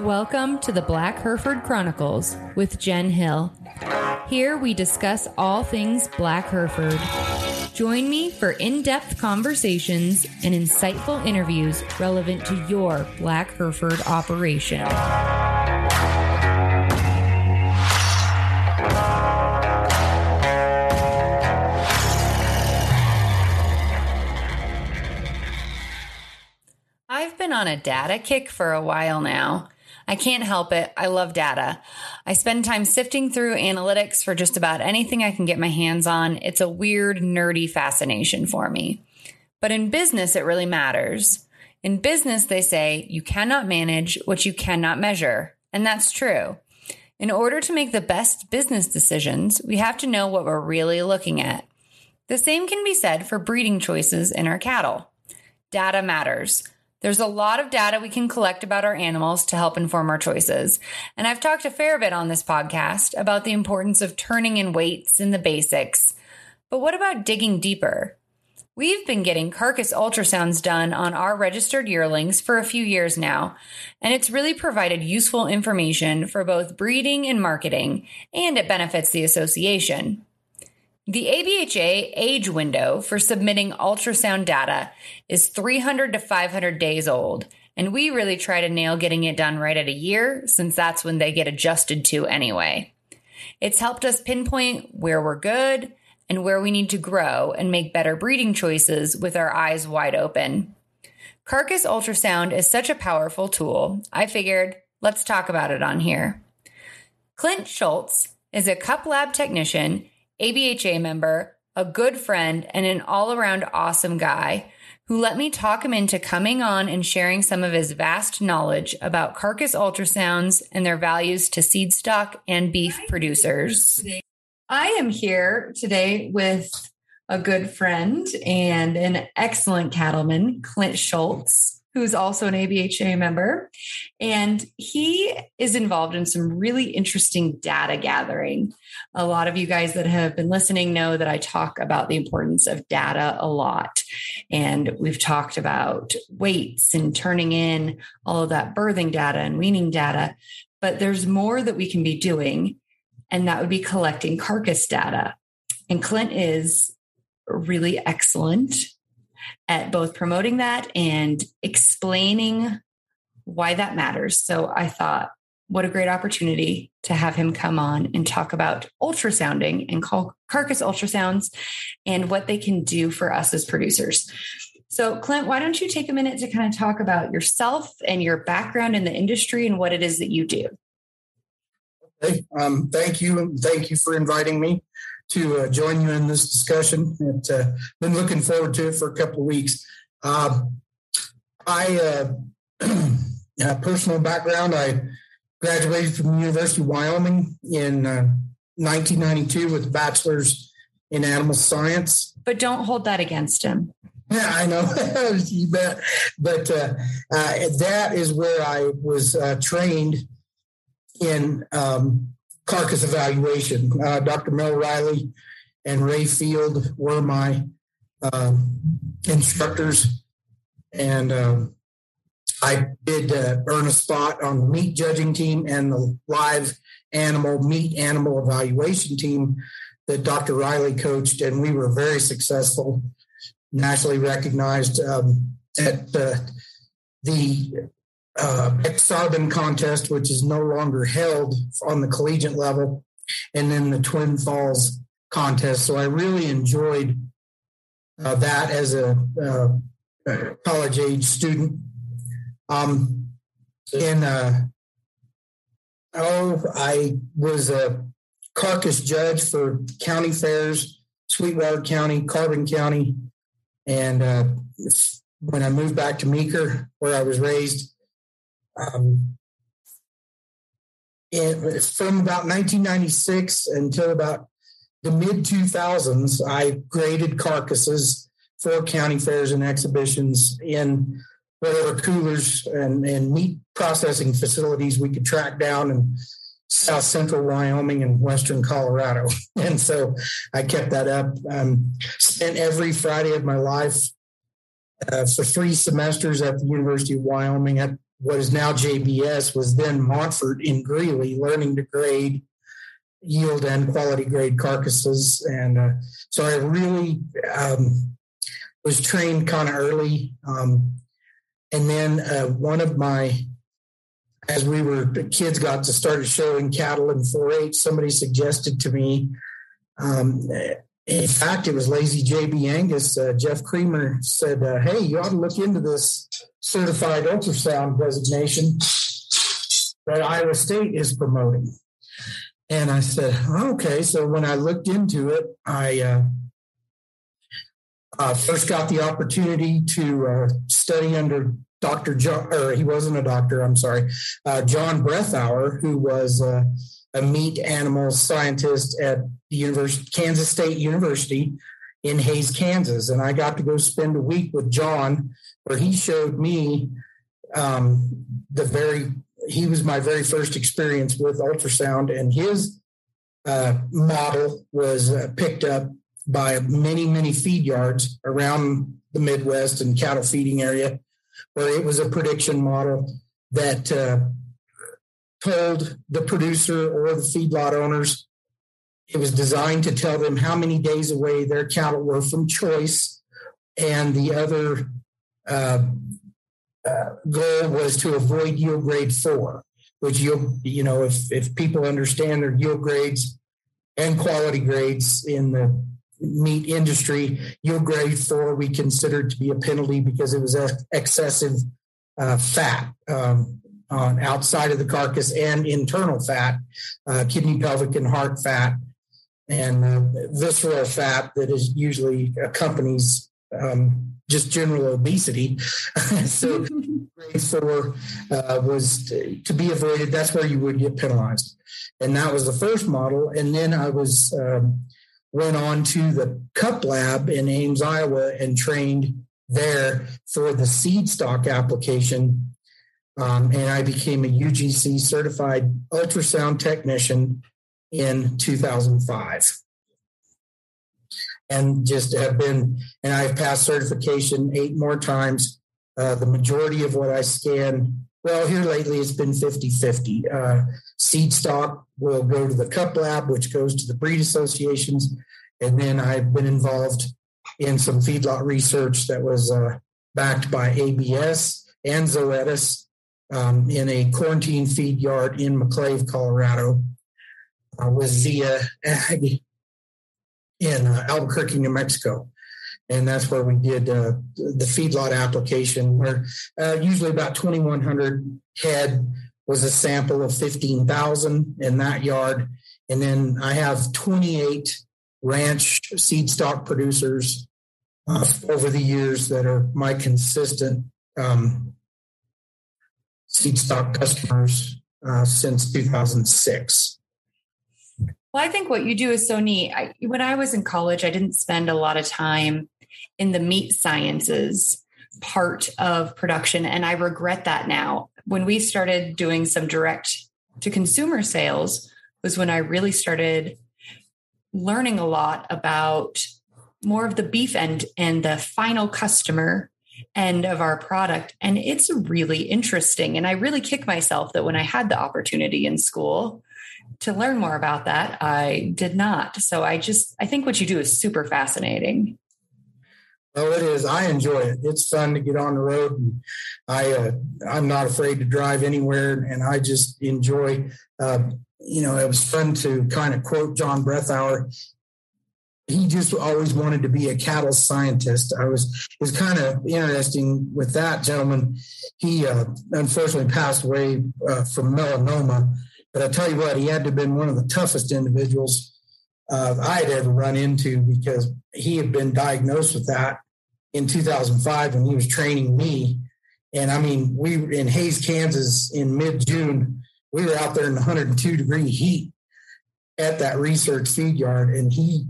Welcome to the Black Hereford Chronicles with Jen Hill. Here we discuss all things Black Hereford. Join me for in depth conversations and insightful interviews relevant to your Black Hereford operation. On a data kick for a while now. I can't help it. I love data. I spend time sifting through analytics for just about anything I can get my hands on. It's a weird, nerdy fascination for me. But in business, it really matters. In business, they say you cannot manage what you cannot measure. And that's true. In order to make the best business decisions, we have to know what we're really looking at. The same can be said for breeding choices in our cattle. Data matters. There's a lot of data we can collect about our animals to help inform our choices. And I've talked a fair bit on this podcast about the importance of turning in weights and the basics. But what about digging deeper? We've been getting carcass ultrasounds done on our registered yearlings for a few years now, and it's really provided useful information for both breeding and marketing, and it benefits the association. The ABHA age window for submitting ultrasound data is 300 to 500 days old, and we really try to nail getting it done right at a year since that's when they get adjusted to anyway. It's helped us pinpoint where we're good and where we need to grow and make better breeding choices with our eyes wide open. Carcass ultrasound is such a powerful tool, I figured let's talk about it on here. Clint Shults is a CUP lab technician ABHA member, a good friend, and an all around awesome guy who let me talk him into coming on and sharing some of his vast knowledge about carcass ultrasounds and their values to seed stock and beef producers. I am here today with a good friend and an excellent cattleman, Clint Shults who's also an ABHA member. And he is involved in some really interesting data gathering. A lot of you guys that have been listening know that I talk about the importance of data a lot. And we've talked about weights and turning in all of that birthing data and weaning data. But there's more that we can be doing, and that would be collecting carcass data. And Clint is really excellent at both promoting that and explaining why that matters. So I thought, what a great opportunity to have him come on and talk about ultrasounding and carcass ultrasounds and what they can do for us as producers. So, Clint, why don't you take a minute to kind of talk about yourself and your background in the industry and what it is that you do? Okay. Um, thank you. Thank you for inviting me to uh, join you in this discussion. I've uh, been looking forward to it for a couple of weeks. Um, I, uh, personal background, I graduated from the University of Wyoming in 1992 uh, with a bachelor's in animal science. But don't hold that against him. Yeah, I know. you bet. But uh, uh, that is where I was trained in um, carcass evaluation. Uh, Dr. Mel Riley and Ray Field were my uh, instructors, and um, I did uh, earn a spot on the meat judging team and the live animal meat animal evaluation team that Dr. Riley coached, and we were very successful, nationally recognized um, at uh, the uh, contest, which is no longer held on the collegiate level, and then the Twin Falls contest. So I really enjoyed uh, that as a uh, college age student. Um, and uh, oh, I was a carcass judge for county fairs, Sweetwater County, Carbon County, and uh, when I moved back to Meeker, where I was raised, um, it, from about 1996 until about the mid 2000s, I graded carcasses for county fairs and exhibitions in whatever coolers and, and meat processing facilities we could track down in South Central Wyoming and Western Colorado. And so I kept that up. Um, spent every Friday of my life uh, for three semesters at the University of Wyoming at what is now JBS was then Monfort in Greeley, learning to grade yield and quality grade carcasses. And uh, so I really um, was trained kind of early. Um, and then uh, one of my, as we were, kids got to start showing cattle in 4 H, somebody suggested to me, um, in fact, it was Lazy JB Angus. Uh, Jeff Creamer said, uh, Hey, you ought to look into this certified ultrasound designation that Iowa State is promoting. And I said, okay. So when I looked into it, I uh, uh, first got the opportunity to uh, study under Dr. John, or he wasn't a doctor, I'm sorry, uh, John Brethour, who was a meat animal scientist at University, Kansas State University in Hays, Kansas. And I got to go spend a week with John where he showed me um, the very he was my very first experience with ultrasound and his uh, model was uh, picked up by many many feed yards around the midwest and cattle feeding area where it was a prediction model that uh, told the producer or the feedlot owners it was designed to tell them how many days away their cattle were from choice. And the other uh, uh, goal was to avoid yield grade four, which you you know if if people understand their yield grades and quality grades in the meat industry, yield grade four we considered to be a penalty because it was excessive uh, fat um, on outside of the carcass and internal fat, uh, kidney, pelvic, and heart fat, and uh, visceral fat that is usually accompanies um, just general obesity. so prayed for uh, was to, to, be avoided. That's where you would get penalized, and that was the first model. And then I was um, went on to the CUP Lab in Ames, Iowa, and trained there for the seed stock application. Um, and I became a UGC certified ultrasound technician in 2005 and just have been, and I've passed certification eight more times. Uh, the majority of what I scan, well, here lately it's been 50 50. Uh, seed stock will go to the CUP Lab, which goes to the breed associations. And then I've been involved in some feedlot research that was uh, backed by ABS and Zoetis um, in a quarantine feed yard in McClave, Colorado, uh, with Zia Ag in uh, Albuquerque, New Mexico. And that's where we did uh, the feedlot application, where uh, usually about 2,100 head was a sample of 15,000 in that yard. And then I have 28 ranch seed stock producers uh, over the years that are my consistent um, seed stock customers uh, since 2006. Well, I think what you do is so neat. I, when I was in college, I didn't spend a lot of time in the meat sciences part of production, and I regret that now. When we started doing some direct to consumer sales, was when I really started learning a lot about more of the beef end and the final customer end of our product. And it's really interesting. And I really kick myself that when I had the opportunity in school, to learn more about that, I did not. So I just, I think what you do is super fascinating. Well, it is. I enjoy it. It's fun to get on the road, and I uh, I'm not afraid to drive anywhere, and I just enjoy. Uh, you know, it was fun to kind of quote John Brethour. He just always wanted to be a cattle scientist. I was it was kind of interesting with that gentleman. He uh, unfortunately passed away uh, from melanoma, but I tell you what, he had to have been one of the toughest individuals uh, I had ever run into because he had been diagnosed with that in 2005 when he was training me. And I mean, we were in Hays, Kansas in mid June. We were out there in 102 degree heat at that research feed yard, and he,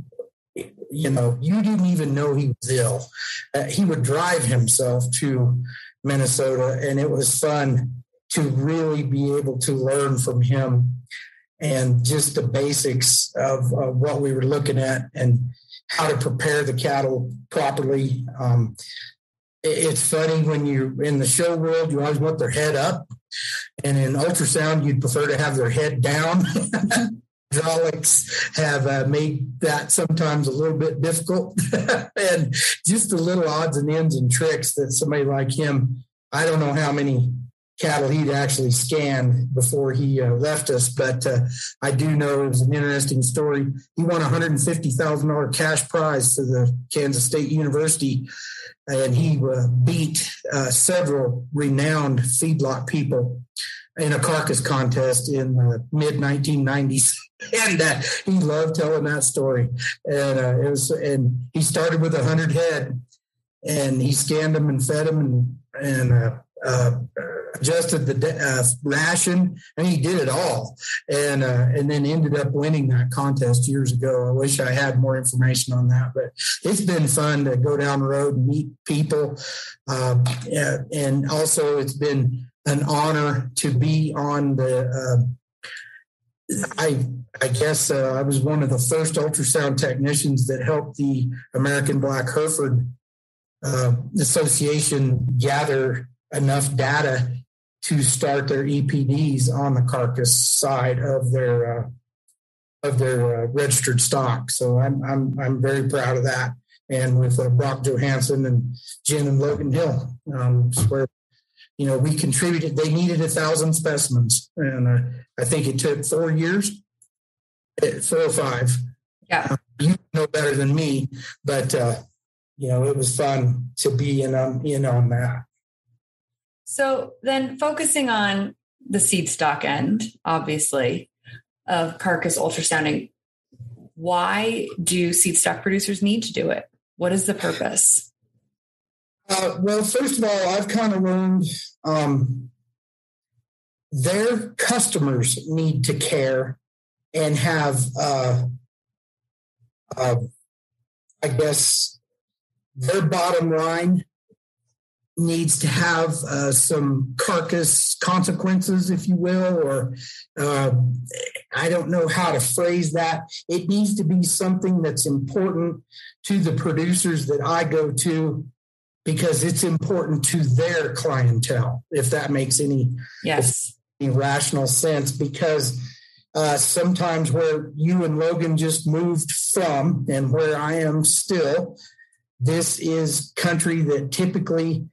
you know, you didn't even know he was ill. Uh, he would drive himself to Minnesota, and it was fun to really be able to learn from him and just the basics of, of what we were looking at and how to prepare the cattle properly. Um, it's funny when you're in the show world, you always want their head up. And in ultrasound, you'd prefer to have their head down. Hydraulics have uh, made that sometimes a little bit difficult. and just the little odds and ends and tricks that somebody like him, I don't know how many cattle he'd actually scanned before he uh, left us. But uh, I do know it was an interesting story. He won a $150,000 cash prize to the Kansas State University, and he uh, beat uh, several renowned feedlot people in a carcass contest in the mid 1990s. And uh, he loved telling that story. And uh, it was, and he started with a hundred head, and he scanned them and fed them and and adjusted the uh, ration, and he did it all, and uh, and then ended up winning that contest years ago. I wish I had more information on that, but it's been fun to go down the road and meet people, uh, and also it's been an honor to be on the. Uh, I I guess uh, I was one of the first ultrasound technicians that helped the American Black Hereford uh, Association gather enough data to start their EPDs on the carcass side of their uh, of their uh, registered stock. So I'm I'm I'm very proud of that. And with uh, Brock Johansson and Jen and Logan Hill, um, where you know we contributed. They needed a thousand specimens, and uh, I think it took four years, eh, four or five. Yeah, you know better than me, but uh, you know it was fun to be in on in on that. So then focusing on the seed stock end, obviously, of carcass ultrasounding, why do seed stock producers need to do it? What is the purpose? Uh, well, first of all, I've kind of learned um, their customers need to care and have, uh, uh, I guess, their bottom line needs to have uh, some carcass consequences, if you will, or uh, I don't know how to phrase that. It needs to be something that's important to the producers that I go to because it's important to their clientele, if that makes any, yes. any rational sense. Because uh, sometimes where you and Logan just moved from and where I am still, this is country that typically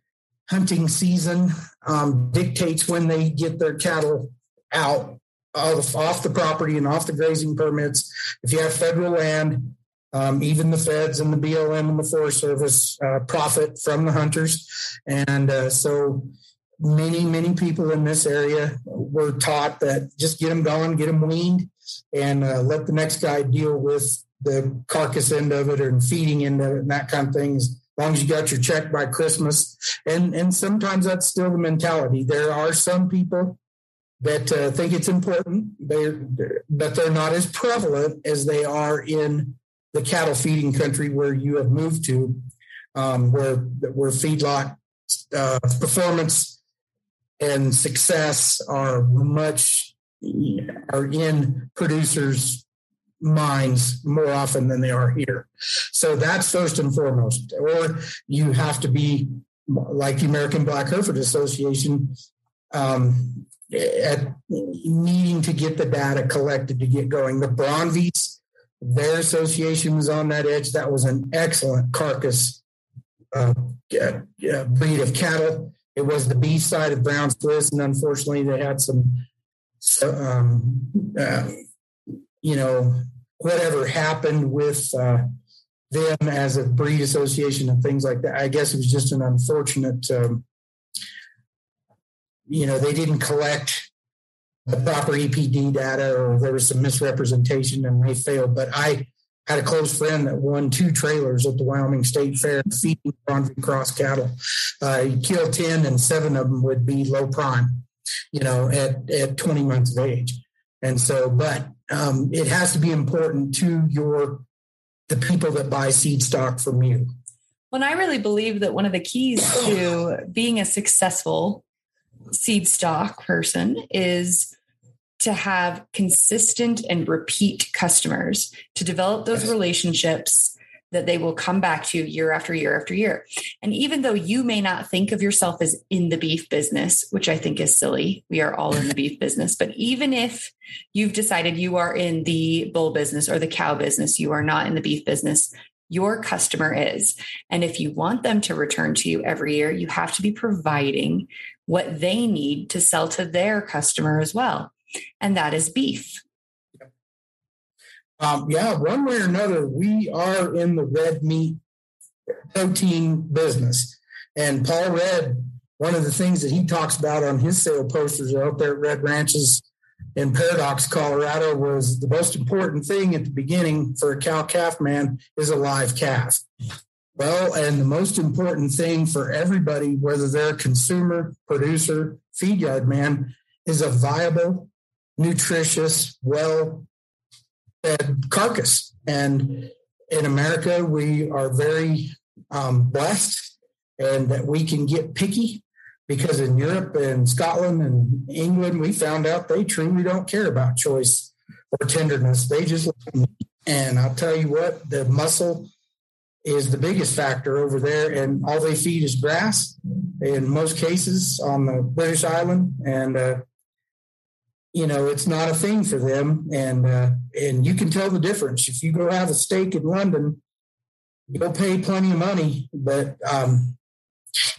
hunting season um, dictates when they get their cattle out off, off the property and off the grazing permits. If you have federal land, um, even the feds and the BLM and the Forest Service uh, profit from the hunters. And uh, so many, many people in this area were taught that just get them going, get them weaned, and uh, let the next guy deal with the carcass end of it and feeding end of it and that kind of things long as you got your check by Christmas. And and sometimes that's still the mentality. There are some people that uh, think it's important, they're, but they're not as prevalent as they are in the cattle feeding country where you have moved to, um, where where feedlot uh, performance and success are much are in producers minds more often than they are here. So that's first and foremost. Or you have to be like the American Black Hereford Association, um, at needing to get the data collected to get going. The Braunviehs, their association was on that edge. That was an excellent carcass uh, breed of cattle. It was the B side of Brown Swiss, and unfortunately, they had some, um, uh, you know, whatever happened with uh, them as a breed association and things like that. I guess it was just an unfortunate, um, you know, they didn't collect the proper EPD data or there was some misrepresentation and they failed. But I had a close friend that won two trailers at the Wyoming State Fair feeding Braunvieh cross cattle. Uh, he killed 10 and seven of them would be low prime, you know, at, at 20 months of age. And so, but um, it has to be important to your the people that buy seed stock from you. Well, I really believe that one of the keys to being a successful seed stock person is to have consistent and repeat customers to develop those relationships that they will come back to year after year after year. And even though you may not think of yourself as in the beef business, which I think is silly, we are all in the beef business. But even if you've decided you are in the bull business or the cow business, you are not in the beef business. Your customer is. And if you want them to return to you every year, you have to be providing what they need to sell to their customer as well. And that is beef. Um, yeah, one way or another, we are in the red meat protein business. And Paul Redd, one of the things that he talks about on his sale posters out there at Redd Ranches in Paradox, Colorado, was the most important thing at the beginning for a cow calf man is a live calf. Well, and the most important thing for everybody, whether they're a consumer, producer, feed yard man, is a viable, nutritious, well carcass. And in America, we are very um, blessed and that we can get picky because in Europe and Scotland and England, we found out they truly don't care about choice or tenderness. They just, and I'll tell you what, the muscle is the biggest factor over there, and all they feed is grass in most cases on the British island. And uh, you know it's not a thing for them. And uh, and you can tell the difference. If you go have a steak in london you'll pay plenty of money but um,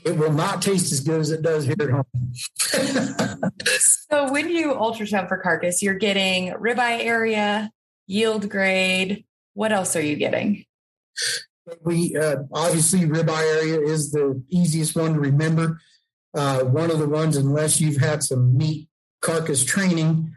it will not taste as good as it does here at home. So when you ultrasound for carcass you're getting ribeye area yield grade. What else are you getting? We uh, obviously ribeye area is the easiest one to remember. Uh, one of the ones unless you've had some meat carcass training,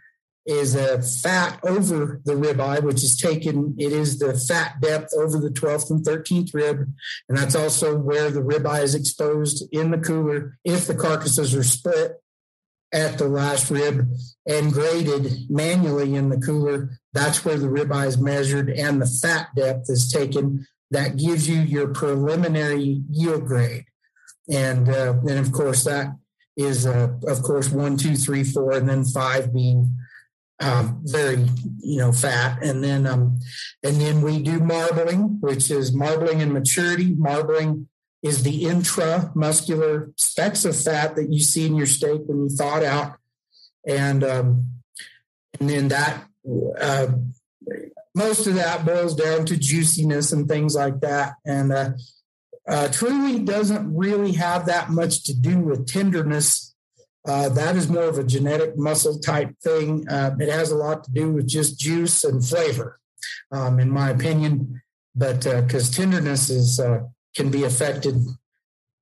is a fat over the ribeye, which is taken, it is the fat depth over the 12th and 13th rib. And that's also where the ribeye is exposed in the cooler if the carcasses are split at the last rib and graded manually in the cooler. That's where the ribeye is measured and the fat depth is taken. That gives you your preliminary yield grade. And uh, then, of course, that is, uh, of course, one, two, three, four, and then five being um, very you know fat. And then um, and then we do marbling which is marbling and maturity. Marbling is the intramuscular specks of fat that you see in your steak when you thaw it out. And um, and then that uh, most of that boils down to juiciness and things like that. And uh, uh, truly doesn't really have that much to do with tenderness uh, that is more of a genetic muscle type thing. Uh, it has a lot to do with just juice and flavor, um, in my opinion. But because uh, tenderness is uh, can be affected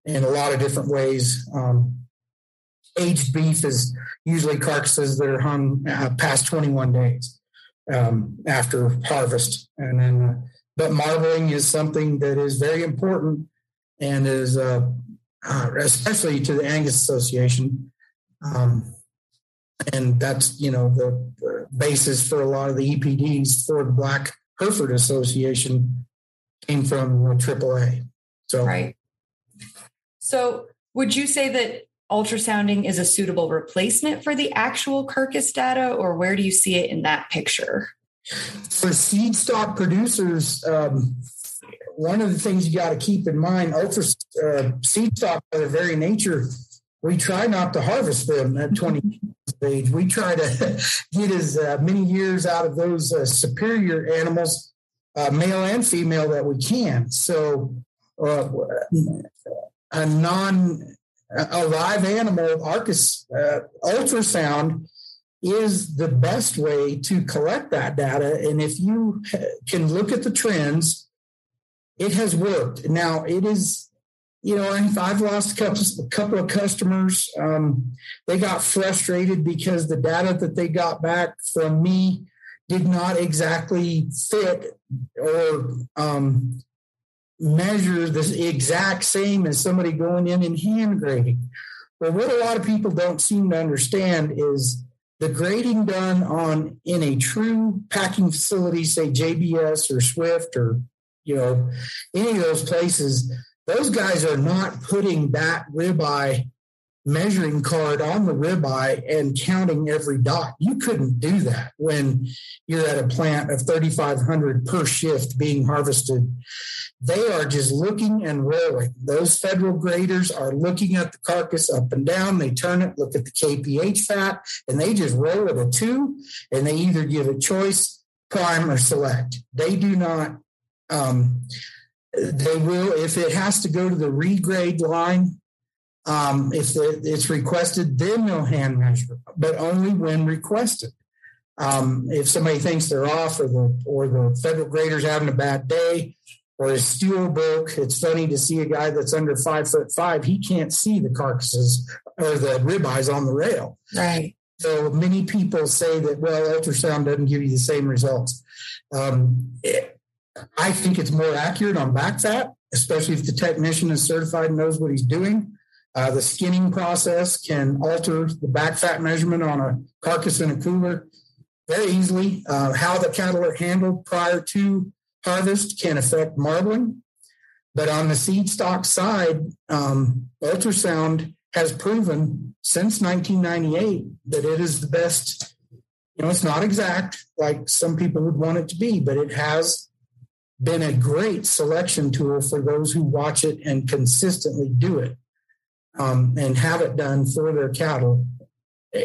in a lot of different ways. Um, aged beef is usually carcasses that are hung uh, past 21 days um, after harvest, and then. But marbling is something that is very important and is especially to the Angus Association um, and that's, you know, the, the, basis for a lot of the EPDs for the Black Hereford Association came from AAA. So, right. So, would you say that ultrasounding is a suitable replacement for the actual carcass data, or where do you see it in that picture? For seed stock producers, um, one of the things you got to keep in mind, ultra uh, seed stock by their very nature we try not to harvest them at 20 stage. We try to get as uh, many years out of those uh, superior animals, uh, male and female, that we can. So, uh, a non a live animal carcass uh, ultrasound is the best way to collect that data. And if you can look at the trends, it has worked. Now, it is you know, I've lost a couple, a couple of customers. Um, they got frustrated because the data that they got back from me did not exactly fit or um, measure the exact same as somebody going in and hand grading. But what a lot of people don't seem to understand is the grading done on in a true packing facility, say JBS or Swift or you know any of those places those guys are not putting that ribeye measuring card on the ribeye and counting every dot. You couldn't do that when you're at a plant of 3,500 per shift being harvested. They are just looking and rolling. Those federal graders are looking at the carcass up and down. They turn it, look at the KPH fat, and they just roll it a two, and they either give a choice, prime, or select. They do not. Um, they will, if it has to go to the regrade line, um, if it's requested, then they'll hand measure, but only when requested. Um, if somebody thinks they're off or the or the federal grader's having a bad day or his steel broke, it's funny to see a guy that's under five foot five. He can't see the carcasses or the ribeyes on the rail. Right. So many people say that well, ultrasound doesn't give you the same results. Um, it, I think it's more accurate on back fat, especially if the technician is certified and knows what he's doing. Uh, the skinning process can alter the back fat measurement on a carcass in a cooler very easily. Uh, how the cattle are handled prior to harvest can affect marbling. But on the seed stock side, um, ultrasound has proven since 1998 that it is the best. You know, it's not exact like some people would want it to be, but it has been a great selection tool for those who watch it and consistently do it um, and have it done for their cattle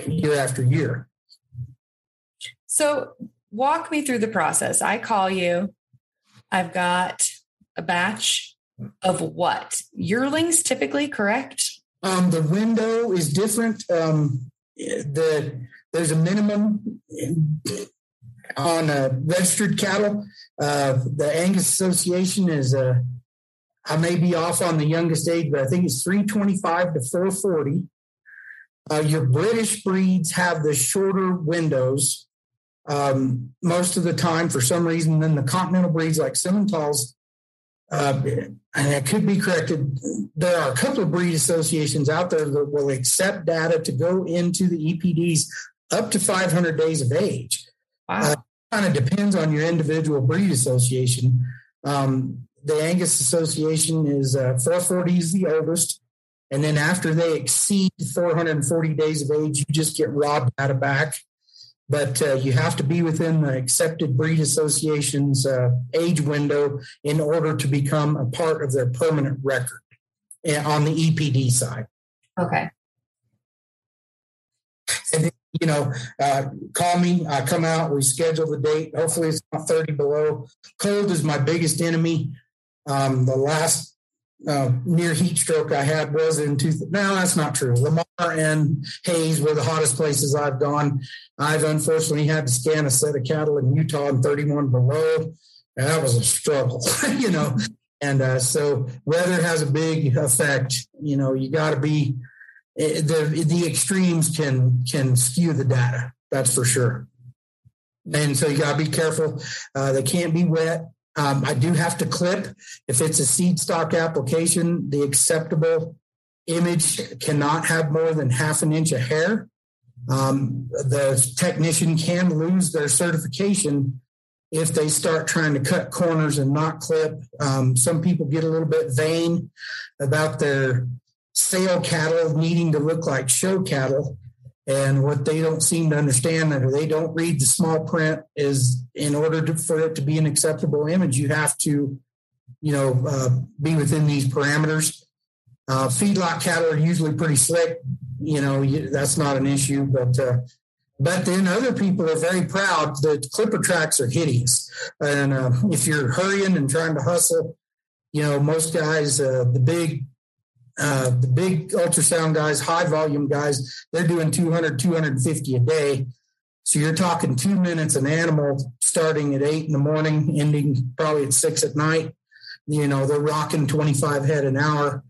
year after year. So, walk me through the process. I call you, I've got a batch of what? Yearlings typically, correct? Um, the window is different. Um, the there's a minimum on uh, registered cattle. Uh, the Angus Association is, uh, I may be off on the youngest age, but I think it's 325 to 440. Uh, your British breeds have the shorter windows um, most of the time for some reason than the continental breeds like Simmentals. Uh, and I could be corrected. There are a couple of breed associations out there that will accept data to go into the EPDs up to 500 days of age. Wow. Uh, kind of depends on your individual breed association. Um, the Angus Association is uh, 440 is the oldest. And then after they exceed 440 days of age, you just get robbed out of back. But uh, you have to be within the accepted breed association's uh, age window in order to become a part of their permanent record eh, on the EPD side. Okay. And you know, uh, call me. I come out. We schedule the date. Hopefully, it's not 30 below. Cold is my biggest enemy. Um, the last uh, near heat stroke I had was in two. No, that's not true. Lamar and Hays were the hottest places I've gone. I've unfortunately had to scan a set of cattle in Utah in 31 below. That was a struggle, you know. And uh, so weather has a big effect. You know, you got to be eh, the the extremes can can skew the data. That's for sure. And so you got to be careful. Uh, they can't be wet. Um, I do have to clip. If it's a seed stock application, the acceptable image cannot have more than half an inch of hair. Um, the technician can lose their certification if they start trying to cut corners and not clip. Um, some people get a little bit vain about their sale cattle needing to look like show cattle. And what they don't seem to understand or they don't read the small print is in order to, for it to be an acceptable image, you have to, you know, uh, be within these parameters. Uh, feedlot cattle are usually pretty slick. You know, you, that's not an issue, but uh, but then other people are very proud. The clipper tracks are hideous, and uh, if you're hurrying and trying to hustle, you know, most guys, uh, the big uh, the big ultrasound guys, high volume guys, they're doing 200, 250 a day. So you're talking two minutes an animal starting at eight in the morning, ending probably at six at night. You know, they're rocking 25 head an hour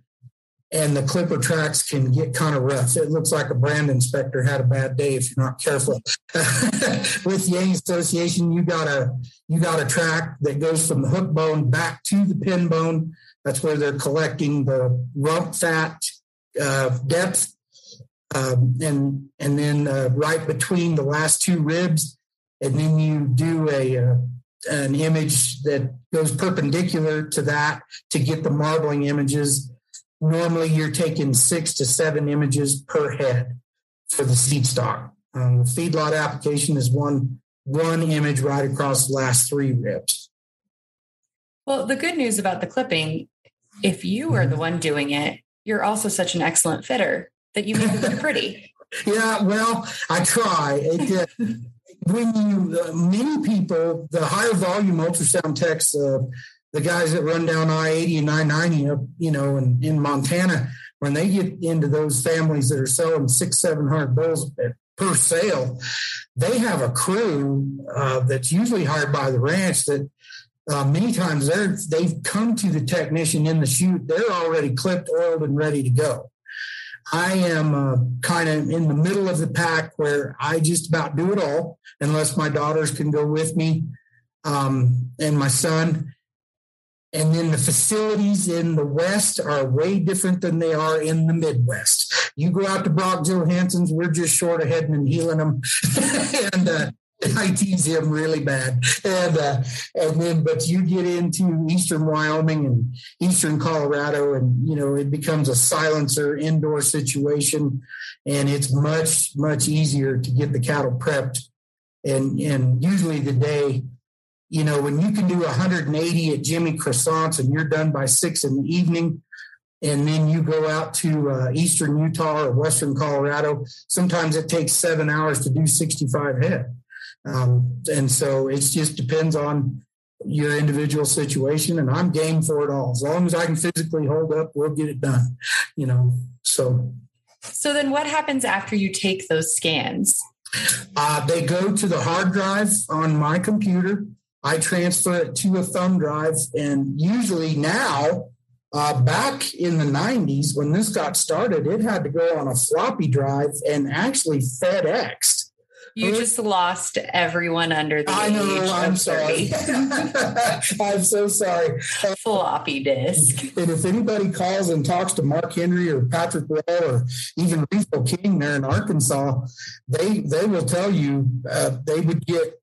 and the clipper tracks can get kind of rough. It looks like a brand inspector had a bad day if you're not careful. With the Association, you got a you got a track that goes from the hook bone back to the pin bone that's where they're collecting the rump fat uh, depth, um, and and then uh, right between the last two ribs, and then you do a uh, an image that goes perpendicular to that to get the marbling images. Normally, you're taking six to seven images per head for the seed stock. Um, the feedlot application is one one image right across the last three ribs. Well, the good news about the clipping if you are the one doing it, you're also such an excellent fitter that you make it look pretty. Yeah, well, I try. It, uh, when you, uh, many people, the higher volume ultrasound techs, uh, the guys that run down I 80 and I 90, you know, in, in Montana, when they get into those families that are selling six, 700 bulls per sale, they have a crew uh, that's usually hired by the ranch that uh, many times they're they've come to the technician in the chute they're already clipped oiled and ready to go i am uh, kind of in the middle of the pack where i just about do it all unless my daughters can go with me um, and my son and then the facilities in the West are way different than they are in the Midwest. You go out to Brock Johansson's, we're just short of heading and heeling them. and uh, I tease him really bad, and uh, and then but you get into eastern Wyoming and eastern Colorado, and you know it becomes a silencer indoor situation, and it's much much easier to get the cattle prepped, and and usually the day, you know, when you can do 180 at Jimmy Croissants and you're done by six in the evening, and then you go out to uh, eastern Utah or western Colorado. Sometimes it takes seven hours to do 65 head. Um, and so it just depends on your individual situation. And I'm game for it all. As long as I can physically hold up, we'll get it done. You know, so. So then what happens after you take those scans? Uh, they go to the hard drive on my computer. I transfer it to a thumb drive. And usually now, Uh, back in the 90s, when this got started, it had to go on a floppy drive and actually FedExed. You just lost everyone under the I know, age I'm of sorry. 30. I'm so sorry. Floppy disk. And if anybody calls and talks to Mark Henry or Patrick Wall or even Rico King there in Arkansas, they they will tell you uh, they would get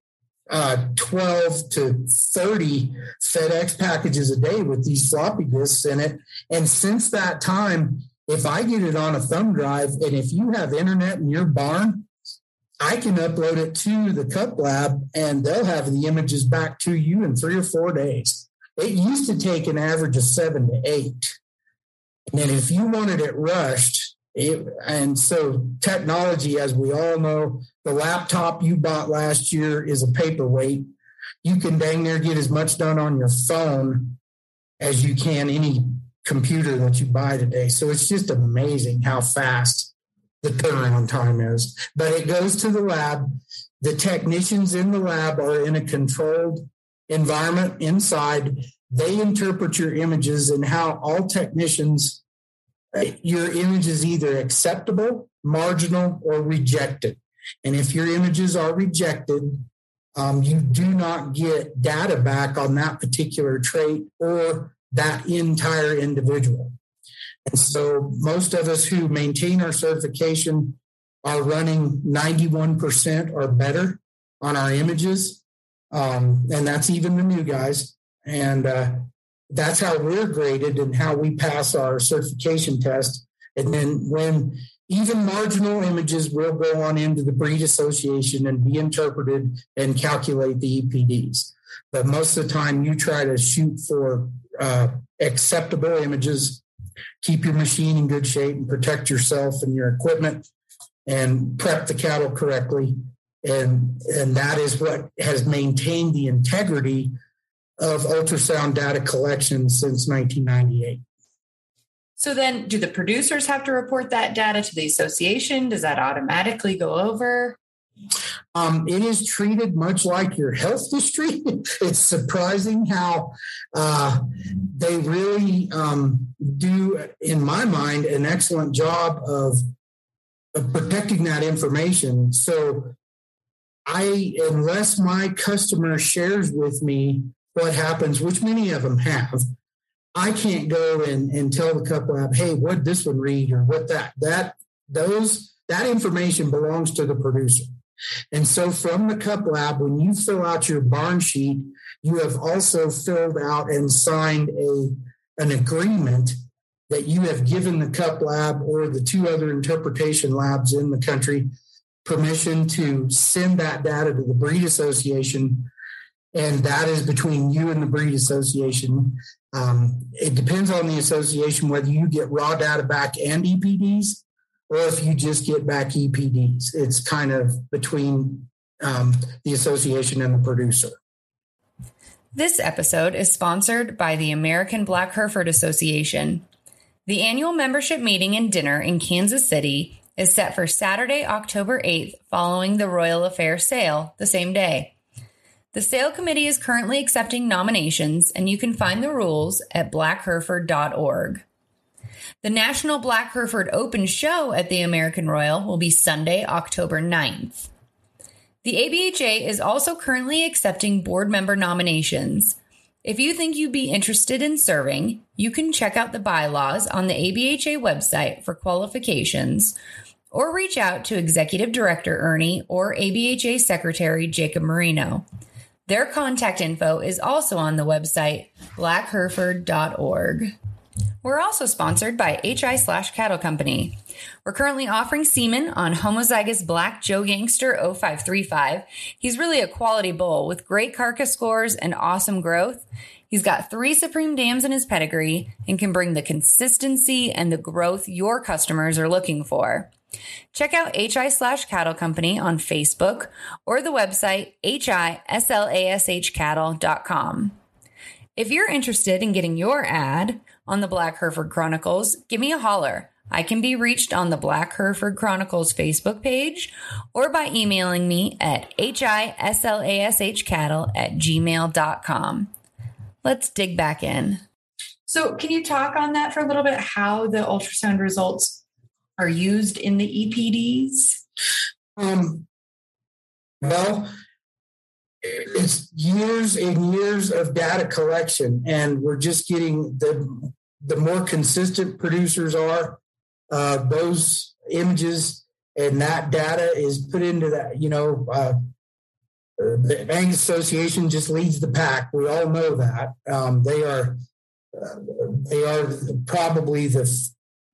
uh, 12 to 30 FedEx packages a day with these floppy disks in it. And since that time, if I get it on a thumb drive and if you have internet in your barn, I can upload it to the CUP Lab and they'll have the images back to you in three or four days. It used to take an average of seven to eight. And if you wanted it rushed, it, and so technology, as we all know, the laptop you bought last year is a paperweight. You can dang near get as much done on your phone as you can any computer that you buy today. So it's just amazing how fast the turnaround time is. But it goes to the lab. The technicians in the lab are in a controlled environment inside. They interpret your images and how all technicians, your image is either acceptable, marginal, or rejected. And if your images are rejected, um, you do not get data back on that particular trait or that entire individual. So most of us who maintain our certification are running 91% or better on our images. Um, and that's even the new guys. And uh, that's how we're graded and how we pass our certification test. And then when even marginal images will go on into the breed association and be interpreted and calculate the EPDs. But most of the time, you try to shoot for uh, acceptable images, keep your machine in good shape, and protect yourself and your equipment, and prep the cattle correctly. And, and that is what has maintained the integrity of ultrasound data collection since 1998. So then, do the producers have to report that data to the association? Does that automatically go over? Um, it is treated much like your health history. it's surprising how uh, they really um, do, in my mind, an excellent job of, of protecting that information. So, I, unless my customer shares with me what happens, which many of them have, I can't go and, and tell the CUP lab, hey, what this one read or what that that those that information belongs to the producer. And so from the CUP lab, when you fill out your barn sheet, you have also filled out and signed a an agreement that you have given the CUP lab or the two other interpretation labs in the country permission to send that data to the breed association. And that is between you and the breed association. Um, it depends on the association whether you get raw data back and EPDs or if you just get back EPDs. It's kind of between um, the association and the producer. This episode is sponsored by the American Black Hereford Association. The annual membership meeting and dinner in Kansas City is set for Saturday, October 8th, following the Royal Affair sale the same day. The sale committee is currently accepting nominations, and you can find the rules at blackhereford.org. The National Black Hereford Open Show at the American Royal will be Sunday, October 9th. The ABHA is also currently accepting board member nominations. If you think you'd be interested in serving, you can check out the bylaws on the ABHA website for qualifications or reach out to Executive Director Ernie or ABHA Secretary Jacob Marino. Their contact info is also on the website blackhereford.org. We're also sponsored by HI slash Cattle Company. We're currently offering semen on homozygous black Joe Gangster 0535. He's really a quality bull with great carcass scores and awesome growth. He's got three supreme dams in his pedigree and can bring the consistency and the growth your customers are looking for. Check out HI slash cattle company on Facebook or the website hislashcattle.com. If you're interested in getting your ad on the Black Hereford Chronicles, give me a holler. I can be reached on the Black Hereford Chronicles Facebook page or by emailing me at hislashcattle at gmail.com. Let's dig back in. So, can you talk on that for a little bit? How the ultrasound results are used in the EPDs? Um, well, it's years and years of data collection, and we're just getting the the more consistent producers are, uh, those images and that data is put into that. You know, uh, the Angus Association just leads the pack. We all know that um, they are uh, they are probably the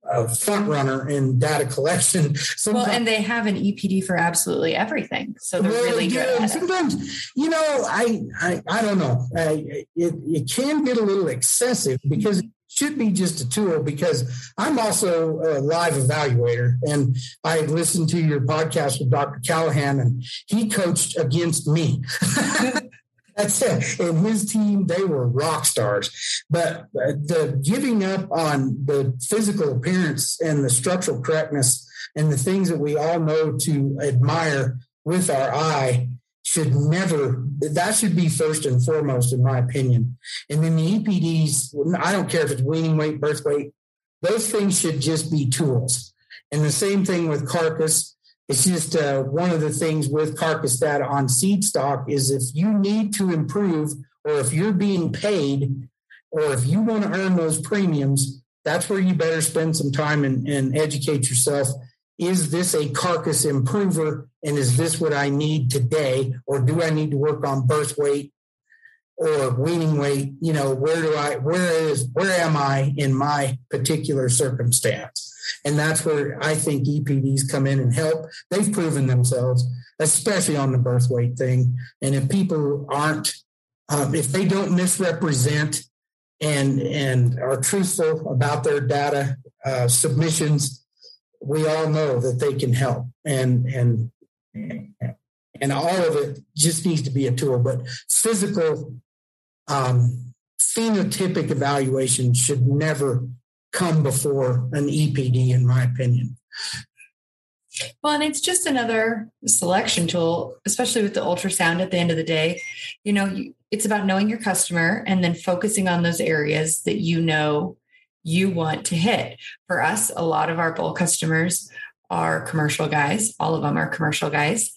uh, front runner in data collection. Sometimes, well, and they have an EPD for absolutely everything, so they're really good. Sometimes, you know, I, I I don't know. I, it it can get a little excessive because should be just a tool because I'm also a live evaluator and I listened to your podcast with Dr. Callahan and he coached against me. That's it. And his team, they were rock stars. But uh, the giving up on the physical appearance and the structural correctness and the things that we all know to admire with our eye should never that should be first and foremost in my opinion. And then the epds i don't care if it's weaning weight birth weight those things should just be tools. And the same thing with carcass. It's just uh, one of the things with carcass data on seed stock is if you need to improve or if you're being paid or if you want to earn those premiums that's where you better spend some time and, and educate yourself. Is this a carcass improver and is this what I need today? Or do I need to work on birth weight or weaning weight? You know where do I where is where am I in my particular circumstance? And that's where I think EPDs come in and help. They've proven themselves especially on the birth weight thing. And if people aren't um, if they don't misrepresent and and are truthful about their data uh, submissions we all know that they can help. And and and all of it just needs to be a tool but physical um, phenotypic evaluation should never come before an epd in my opinion well and it's just another selection tool especially with the ultrasound at the end of the day you know it's about knowing your customer and then focusing on those areas that you know you want to hit. For us, a lot of our bull customers are commercial guys, all of them are commercial guys.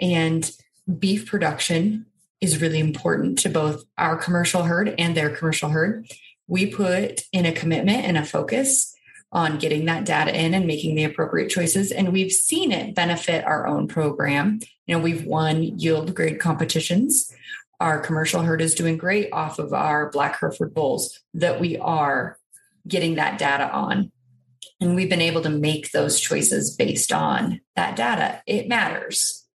And beef production is really important to both our commercial herd and their commercial herd. We put in a commitment and a focus on getting that data in and making the appropriate choices. And we've seen it benefit our own program. You know, we've won yield grade competitions. Our commercial herd is doing great off of our Black Hereford bulls that we are getting that data on. And we've been able to make those choices based on that data. It matters.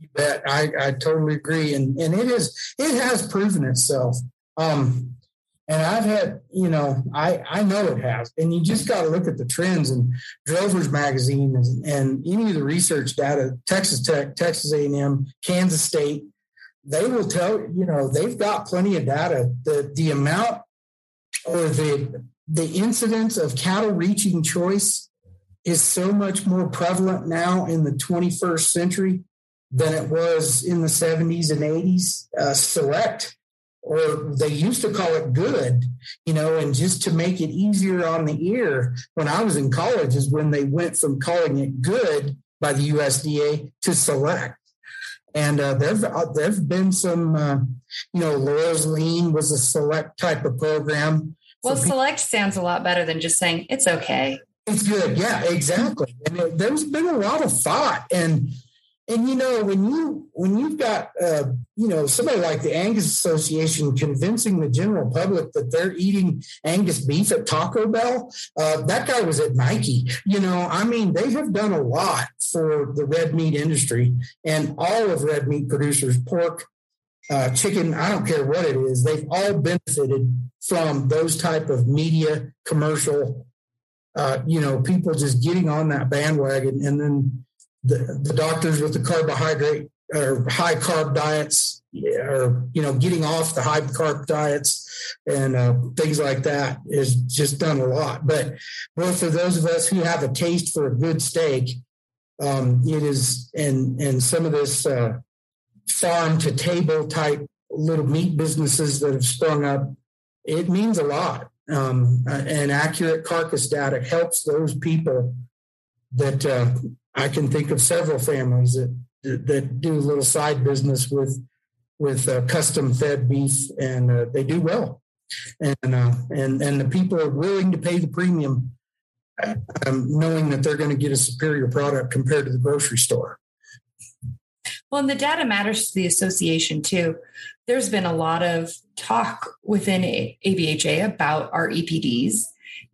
You bet. I, I totally agree. And and it is it has proven itself. Um and I've had, you know, I, I know it has. And you just got to look at the trends and Drovers Magazine and, and any of the research data, Texas Tech, Texas A&M, Kansas State, they will tell, you know, they've got plenty of data. The, the amount or the the incidence of cattle reaching choice is so much more prevalent now in the 21st century than it was in the 70s and 80s. Uh, select, or they used to call it good, you know, and just to make it easier on the ear, when I was in college, is when they went from calling it good by the USDA to select. And uh, there've uh, there've been some, uh, you know, Laura's Lean was a select type of program. Well, so select sounds a lot better than just saying it's okay. It's good, yeah, exactly. And it, there's been a lot of thought, and and you know when you when you've got uh, you know somebody like the Angus Association convincing the general public that they're eating Angus beef at Taco Bell, uh, that guy was at Nike. You know, I mean, they have done a lot for the red meat industry and all of red meat producers, pork, uh, chicken. I don't care what it is. They've all benefited from those type of media commercial. Uh, you know, people just getting on that bandwagon, and then the, the doctors with the carbohydrate or high carb diets or you know getting off the high carb diets and uh, things like that is just done a lot but well for those of us who have a taste for a good steak um, it is and and some of this uh, farm to table type little meat businesses that have sprung up it means a lot. Um, and accurate carcass data helps those people that uh, I can think of several families that that do a little side business with with uh, custom fed beef, and uh, they do well. And uh, and and the people are willing to pay the premium, um, knowing that they're going to get a superior product compared to the grocery store. Well, and the data matters to the association too. There's been a lot of talk within ABHA about our EPDs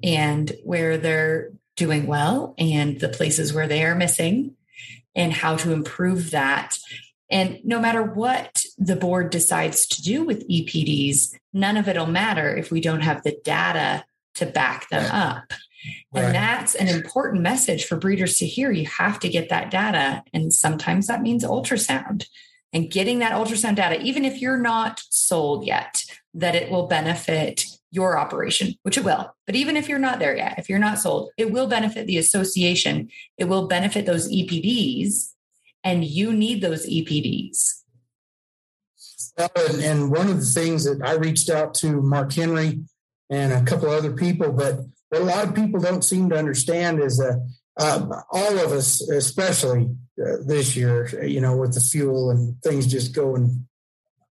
and where they're doing well and the places where they are missing and how to improve that. And no matter what the board decides to do with EPDs, none of it'll matter if we don't have the data to back them up. And that's an important message for breeders to hear. You have to get that data. And sometimes that means ultrasound and getting that ultrasound data, even if you're not sold yet, that it will benefit your operation, which it will. But even if you're not there yet, if you're not sold, it will benefit the association. It will benefit those EPDs, and you need those EPDs. And, and one of the things that I reached out to Mark Henry and a couple other people, but what a lot of people don't seem to understand is that um, all of us, especially uh, this year, you know, with the fuel and things just going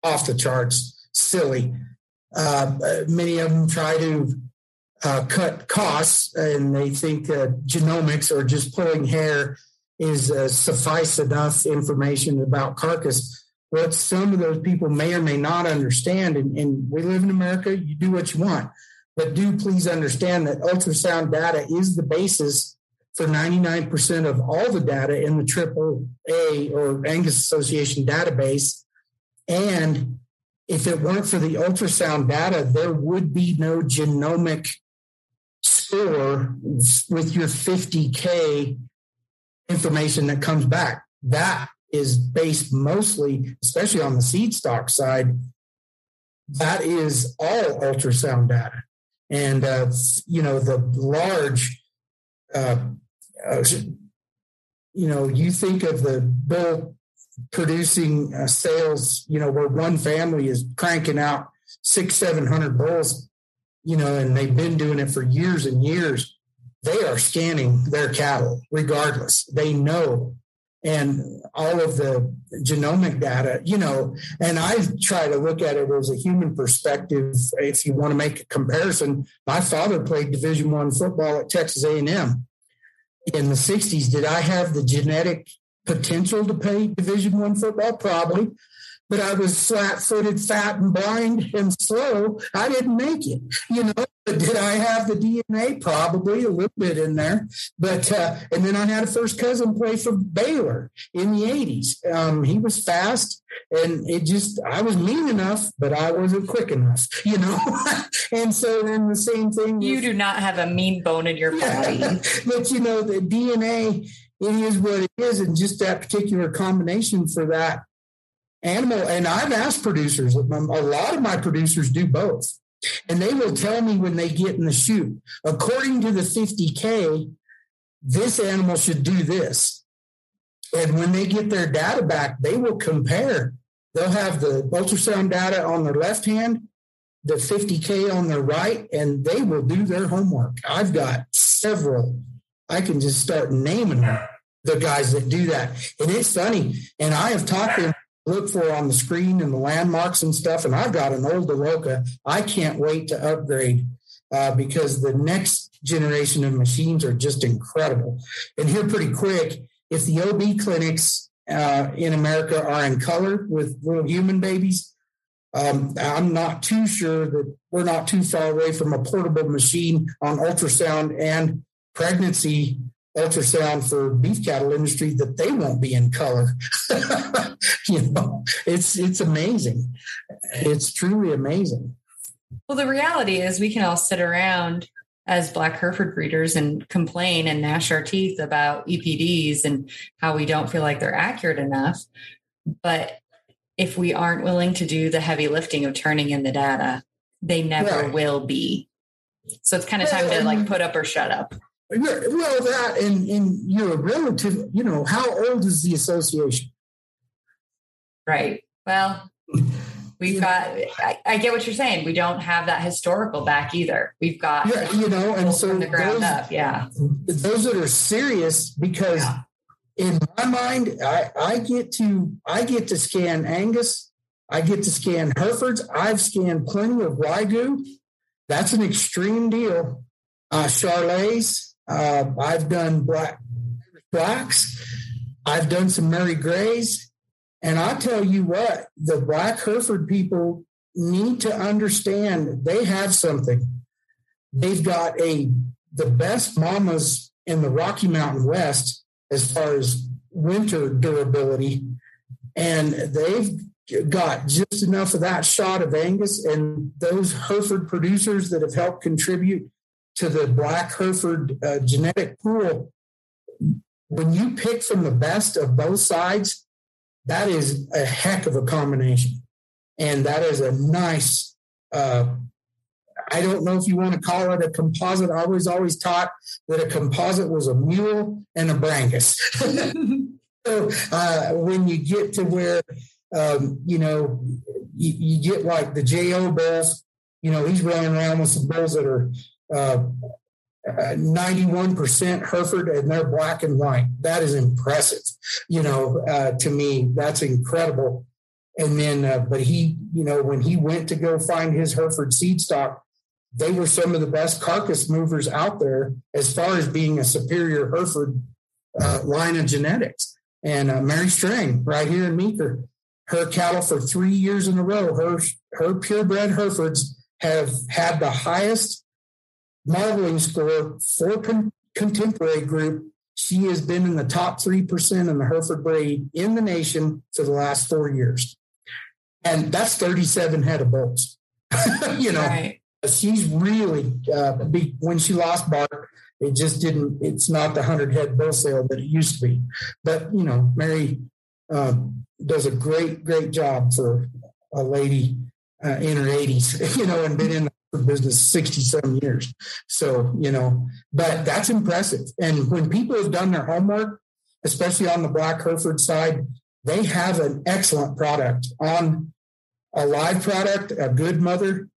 off the charts, silly. Uh, many of them try to uh, cut costs and they think genomics or just pulling hair is uh, suffice enough information about carcass. What some of those people may or may not understand, and, and we live in America, you do what you want but do please understand that ultrasound data is the basis for 99% of all the data in the AAA or Angus Association database. And if it weren't for the ultrasound data, there would be no genomic score with your 50K information that comes back. That is based mostly, especially on the seed stock side, that is all ultrasound data and uh, you know the large uh, uh, you know you think of the bull producing uh, sales you know where one family is cranking out six seven hundred bulls you know and they've been doing it for years and years they are scanning their cattle regardless. They know and all of the genomic data you know and i try to look at it as a human perspective if you want to make a comparison. My father played division one football at texas a&m in the 60s did i have the genetic potential to play division one football? Probably but I was flat footed, fat and blind and slow. I didn't make it. You know, But did I have the DNA? Probably a little bit in there. But, uh, and then I had a first cousin play for Baylor in the 80s. Um, he was fast and it just, I was mean enough, but I wasn't quick enough, you know? and so then the same thing. You do not have a mean bone in your body. but, you know, the DNA, it is what it is. And just that particular combination for that animal. And I've asked producers, a lot of my producers do both. And they will tell me when they get in the chute, according to the 50K, this animal should do this. And when they get their data back, they will compare. They'll have the ultrasound data on their left hand, the 50K on their right, and they will do their homework. I've got several. I can just start naming them, the guys that do that. And it's funny. And I have talked to them look for on the screen and the landmarks and stuff. And I've got an old Aloka. I can't wait to upgrade uh, because the next generation of machines are just incredible. And here, pretty quick, if the OB clinics uh, in America are in color with little human babies, um, I'm not too sure that we're not too far away from a portable machine on ultrasound and pregnancy ultrasound for beef cattle industry that they won't be in color. you know, it's it's amazing. It's truly amazing. Well, the reality is we can all sit around as black Hereford breeders and complain and gnash our teeth about EPDs and how we don't feel like they're accurate enough. But if we aren't willing to do the heavy lifting of turning in the data, they never right. will be. So it's kind of time to like put up or shut up. Well, that and, and you're a relative, you know, how old is the association? Right. Well, we've got. I, I, get what you're saying. We don't have that historical back either. We've got, yeah, you know, and so from the ground those, up, yeah. Those that are serious because. Yeah. In my mind, I, I get to I get to scan Angus, I get to scan Herefords. I've scanned plenty of Wagyu. That's an extreme deal. Uh, Charolais, uh, I've done black blacks. I've done some Murray Greys. And I tell you what, the Black Hereford people need to understand they have something. They've got a the best mamas in the Rocky Mountain West as far as winter durability, and they've got just enough of that shot of Angus and those Hereford producers that have helped contribute to the Black Hereford uh, genetic pool. When you pick from the best of both sides, that is a heck of a combination. And that is a nice, uh, I don't know if you want to call it a composite. I was always taught that a composite was a mule and a Brangus. so uh, when you get to where, um, you know, you, you, get like the JO bulls, you know, he's running around with some bulls that are uh, 91% Hereford and they're black and white. That is impressive. You know, uh, to me, that's incredible. And then, uh, but he, you know, when he went to go find his Hereford seed stock, they were some of the best carcass movers out there as far as being a superior Hereford uh, line of genetics. And uh, Mary Strang, right here in Meeker, her cattle for three years in a row, her her purebred Herefords have had the highest marbling score for con- contemporary group. She has been in the top 3% in the Hereford breed in the nation for the last four years. And that's 37 head of bulls. you know, right. she's really, uh, be, when she lost Bart, it just didn't, it's not the 100 head bull sale that it used to be. But, you know, Mary um, does a great, great job for a lady uh, in her 80s, you know, and been in for business 67 years. So, you know, but that's impressive. And when people have done their homework, especially on the Black Hereford side, they have an excellent product on a live product, a good mother,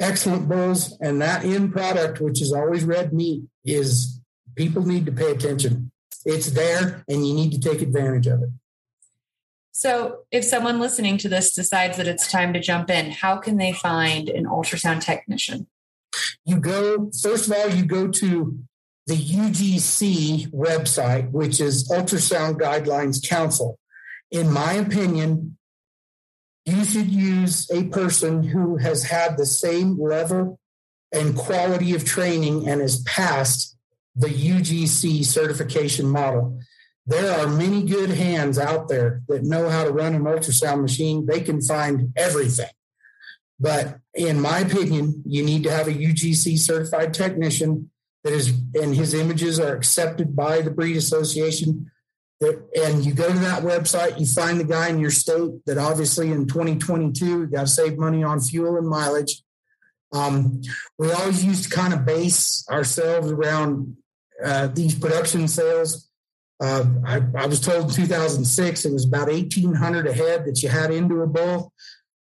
excellent bulls, and that end product, which is always red meat, is people need to pay attention. It's there and you need to take advantage of it. So, if someone listening to this decides that it's time to jump in, how can they find an ultrasound technician? You go, first of all, you go to the UGC website, which is Ultrasound Guidelines Council. In my opinion, you should use a person who has had the same level and quality of training and has passed the UGC certification model there are many good hands out there that know how to run an ultrasound machine. They can find everything. But in my opinion, you need to have a UGC certified technician that is, and his images are accepted by the breed association. That, and you go to that website, you find the guy in your state that obviously in 2022, you got to save money on fuel and mileage. Um, we always used to kind of base ourselves around uh, these production sales uh, I, I, was told in 2006 it was about 1,800 a head that you had into a bull.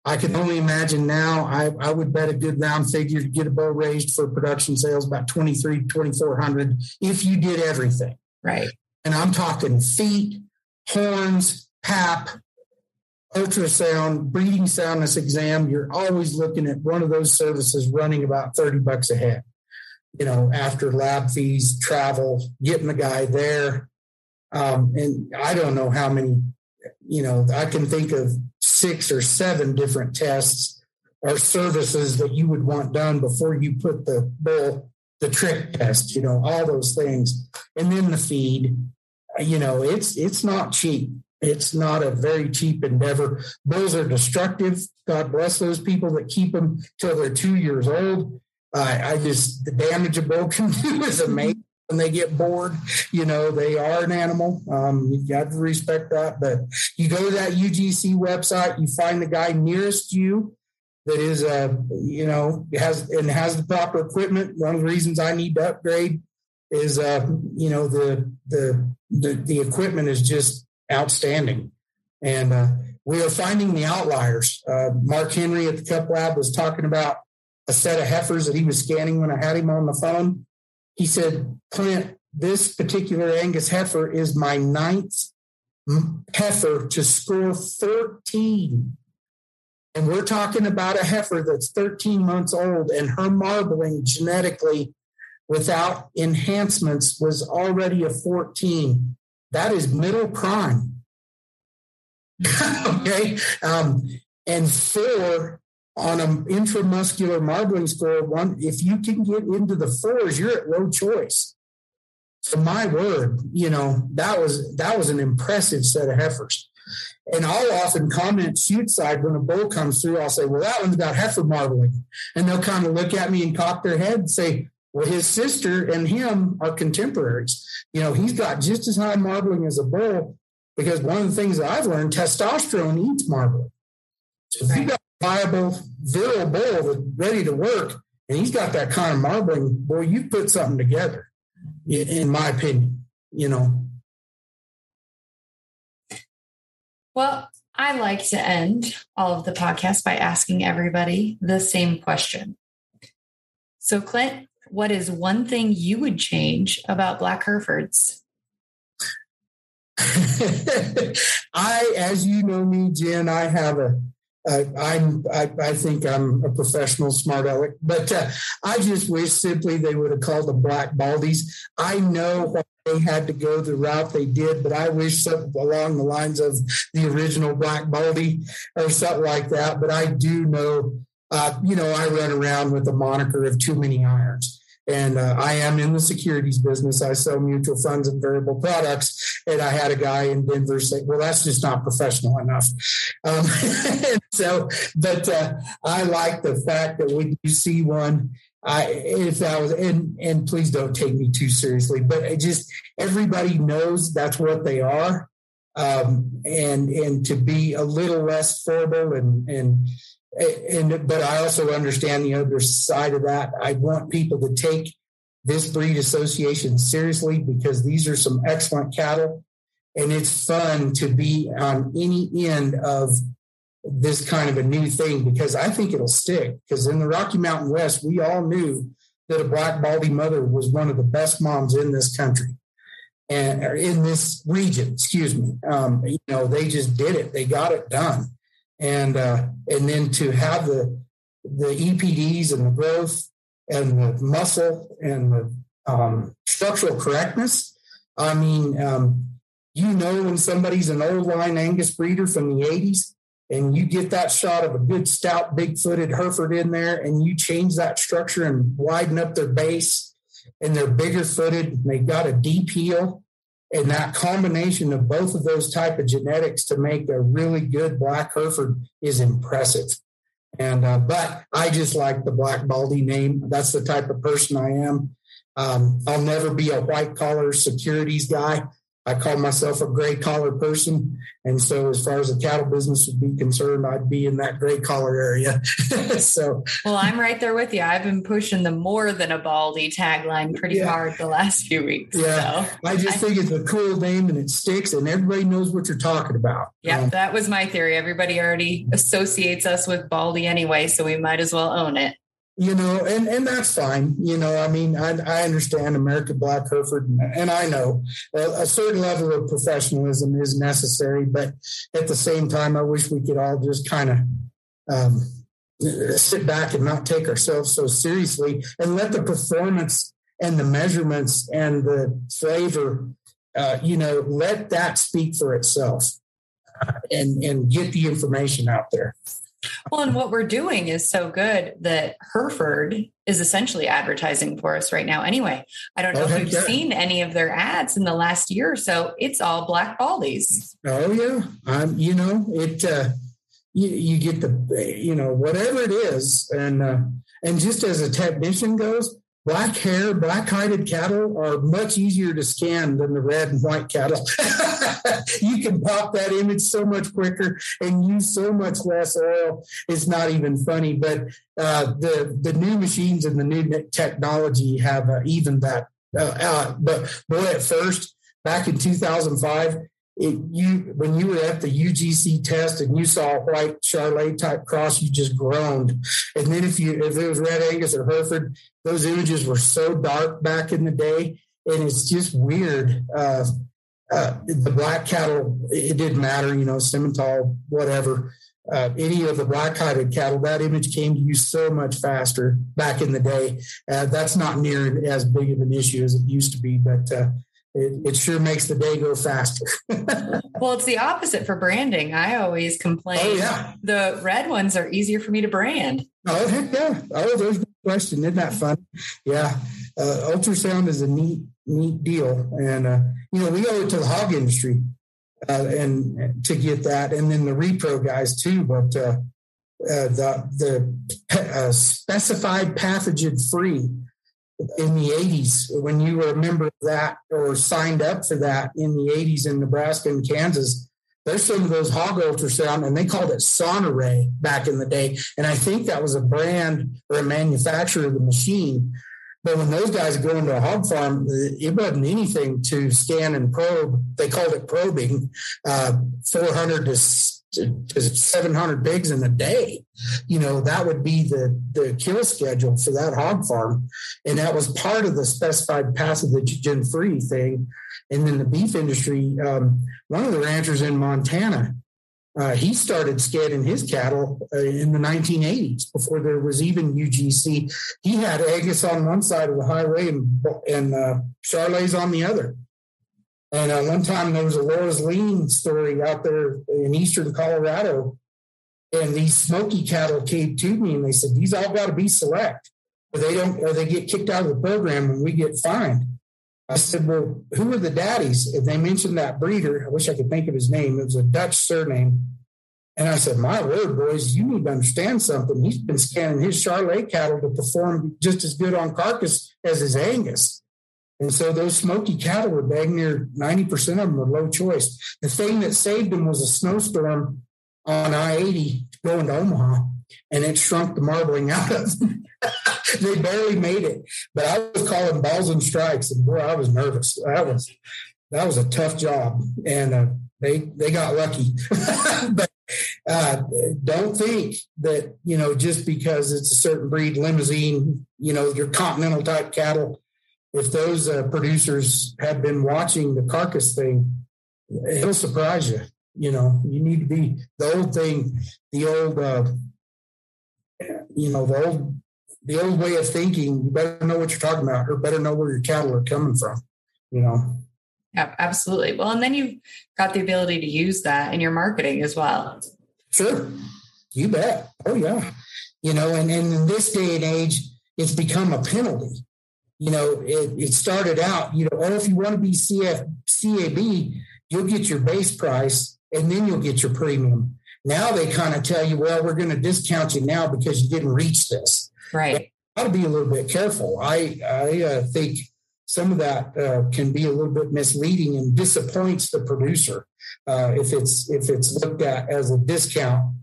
I can only imagine now. I, I would bet a good round figure to get a bull raised for production sales about 23, 2,400 if you did everything. Right. And I'm talking feet, horns, pap, ultrasound, breeding soundness exam. You're always looking at one of those services running about 30 bucks a head. You know, after lab fees, travel, getting the guy there, um, and I don't know how many, you know, I can think of six or seven different tests or services that you would want done before you put the bull, the trich test, you know, all those things. And then the feed, you know, it's it's not cheap. It's not a very cheap endeavor. Bulls are destructive. God bless those people that keep them till they're two years old. Uh, I just the damage a bull can do is amazing when they get bored. You know, they are an animal. Um, you got to respect that. But you go to that UGC website, you find the guy nearest you that is, uh, you know, has and has the proper equipment. One of the reasons I need to upgrade is, uh, you know, the, the the the equipment is just outstanding. And uh, we are finding the outliers. Uh, Mark Henry at the CUP Lab was talking about a set of heifers that he was scanning when I had him on the phone. He said, Clint, this particular Angus heifer is my ninth heifer to score 13. And we're talking about a heifer that's 13 months old, and her marbling genetically without enhancements was already a 14. That is middle prime. okay. Um, and four on an intramuscular marbling score, one, if you can get into the fours, you're at low choice. So my word, you know, that was that was an impressive set of heifers. And I'll often comment shoot side when a bull comes through, I'll say, Well, that one's got heifer marbling. And they'll kind of look at me and cock their head and say, Well, his sister and him are contemporaries. You know, he's got just as high marbling as a bull because one of the things that I've learned, testosterone eats marbling. So if you've got viable, virile bull that's ready to work, and he's got that kind of marbling, boy, you put something together, in my opinion, you know. Well, I like to end all of the podcasts by asking everybody the same question. So, Clint, what is one thing you would change about Black Herefords? I, as you know me, Jen, I have a uh, I'm, I, I, think I'm a professional smart aleck, but uh, I just wish simply they would have called the Black Baldies. I know why they had to go the route they did, but I wish something along the lines of the original Black Baldy or something like that. But I do know, uh, you know, I run around with the moniker of too many irons. And uh, I am in the securities business. I sell mutual funds and variable products. And I had a guy in Denver say, well, that's just not professional enough. Um, so, but uh, I like the fact that when you see one, I, if that was, and, and please don't take me too seriously, but it just everybody knows that's what they are. Um, and, and to be a little less formal and, and, and but I also understand the other side of that. I want people to take this breed association seriously because these are some excellent cattle, and it's fun to be on any end of this kind of a new thing because I think it'll stick. Because in the Rocky Mountain West, we all knew that a black baldy mother was one of the best moms in this country and in this region. Excuse me. Um, you know, they just did it. They got it done and uh, and then to have the the EPDs and the growth and the muscle and the um, structural correctness. I mean, um, you know when somebody's an old line Angus breeder from the 80s and you get that shot of a good stout big-footed Hereford in there and you change that structure and widen up their base and they're bigger footed, they've got a deep heel and that combination of both of those type of genetics to make a really good black Hereford is impressive. And uh, but I just like the black baldy name. That's the type of person I am. Um, I'll never be a white collar securities guy. I call myself a gray collar person. And so, as far as the cattle business would be concerned, I'd be in that gray collar area. so, well, I'm right there with you. I've been pushing the more than a baldy tagline pretty yeah. hard the last few weeks. Yeah. So. I just think it's a cool name and it sticks, and everybody knows what you're talking about. Yeah, um, that was my theory. Everybody already associates us with baldy anyway, so we might as well own it you know, and and that's fine. You know, I mean, I, I understand American Black Hereford, and I know a, a, certain level of professionalism is necessary, but at the same time, I wish we could all just kind of um, sit back and not take ourselves so seriously, and let the performance and the measurements and the flavor, uh, you know, let that speak for itself, and and get the information out there. Well, and what we're doing is so good that Hereford is essentially advertising for us right now. Anyway, I don't know oh, if you've yeah. seen any of their ads in the last year or so. It's all black baldies. Oh yeah, um, you know it. Uh, you, you get the you know whatever it is, and uh, and just as a technician goes, black hair, black hided cattle are much easier to scan than the red and white cattle. you can pop that image so much quicker and use so much less oil. It's not even funny, but uh, the the new machines and the new technology have uh, even that uh. But boy, at first, back in 2005, it, you when you were at the UGC test and you saw a white Charolais type cross, you just groaned. And then if you if it was Red Angus or Hereford, those images were so dark back in the day, and it's just weird. Uh, uh, the black cattle, it didn't matter, you know, Simmental, whatever. Uh, any of the black hided cattle, that image came to you so much faster back in the day. Uh, that's not near as big of an issue as it used to be, but uh, it, it sure makes the day go faster. well, it's the opposite for branding. I always complain. Oh, yeah. The red ones are easier for me to brand. Oh, heck yeah. Oh, there's no question. Isn't that fun? Yeah. Uh, ultrasound is a neat, neat deal. And, uh, you know, we owe it to the hog industry uh, and to get that. And then the repro guys too. But uh, uh, the, the uh, specified pathogen free in the 80s when you were a member of that or signed up for that in the 80s in Nebraska and Kansas. There's some of those hog ultrasound, and they called it Sonoray back in the day. And I think that was a brand or a manufacturer of the machine. But when those guys go into a hog farm, it wasn't anything to scan and probe. They called it probing, uh, 400 to 700 pigs in a day. You know, that would be the, the kill schedule for that hog farm. And that was part of the specified pathogen free thing. And then the beef industry, um, one of the ranchers in Montana, uh, he started scanning his cattle uh, in the 1980s before there was even UGC. He had Angus on one side of the highway and, and uh, Charolais on the other. And uh, one time there was a Laura's Lean story out there in eastern Colorado, and these smoky cattle came to me and they said, These all got to be select, or they don't, or they get kicked out of the program and we get fined. I said, Well, who are the daddies? And they mentioned that breeder. I wish I could think of his name. It was a Dutch surname. And I said, My word, boys, you need to understand something. He's been scanning his Charolais cattle to perform just as good on carcass as his Angus. And so those smoky cattle were dang near 90% of them were low choice. The thing that saved them was a snowstorm on I 80 going to Omaha, and it shrunk the marbling out of them. they barely made it. But I was calling balls and strikes, and boy, I was nervous. That was that was a tough job, and uh, they they got lucky. but uh, don't think that you know just because it's a certain breed, Limousin, you know, your continental type cattle if those uh, producers have been watching the carcass thing, it'll surprise you. You know, you need to be the old thing, the old, uh, you know, the old, the old way of thinking. You better know what you're talking about, or better know where your cattle are coming from. You know. Yeah, absolutely. Well, and then you've got the ability to use that in your marketing as well. Sure, you bet. Oh yeah, you know, and, and in this day and age, it's become a penalty you know, it, it started out, you know, oh, if you want to be CF, CAB, you'll get your base price and then you'll get your premium. Now they kind of tell you, well, we're going to discount you now because you didn't reach this. Right. Got to be a little bit careful. I I uh, think some of that uh, can be a little bit misleading and disappoints the producer uh, if it's if it's looked at as a discount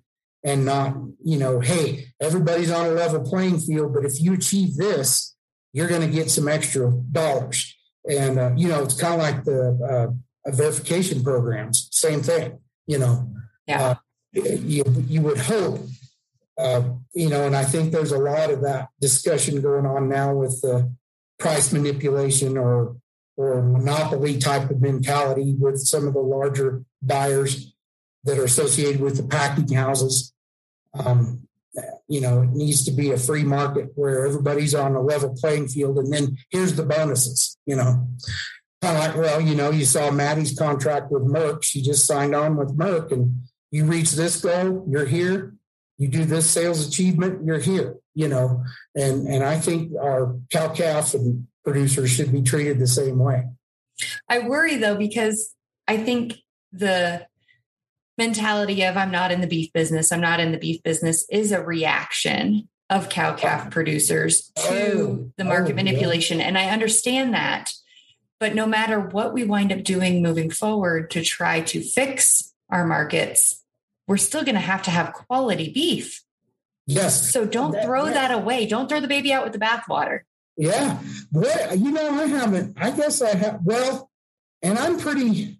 and not you know, hey, everybody's on a level playing field, but if you achieve this, you're going to get some extra dollars. And, uh, you know, it's kind of like the uh, verification programs, same thing, you know. Yeah. Uh, you, you would hope, uh, you know, and I think there's a lot of that discussion going on now with the price manipulation or or monopoly type of mentality with some of the larger buyers that are associated with the packing houses. Um, you know, it needs to be a free market where everybody's on a level playing field. And then here's the bonuses, you know. Kind of like, well, you know, you saw Maddie's contract with Merck. She just signed on with Merck, and you reach this goal, you're here. You do this sales achievement, you're here. You know, and and I think our cow calf and producers should be treated the same way. I worry though because I think the mentality of I'm not in the beef business, I'm not in the beef business is a reaction of cow calf oh. producers to oh, the oh, market oh, manipulation. Yeah. And I understand that. But no matter what we wind up doing moving forward to try to fix our markets, we're still going to have to have quality beef. Yes. So don't that, throw that away. Don't throw the baby out with the bathwater. Yeah. What you know, I haven't, I guess I have well, and I'm pretty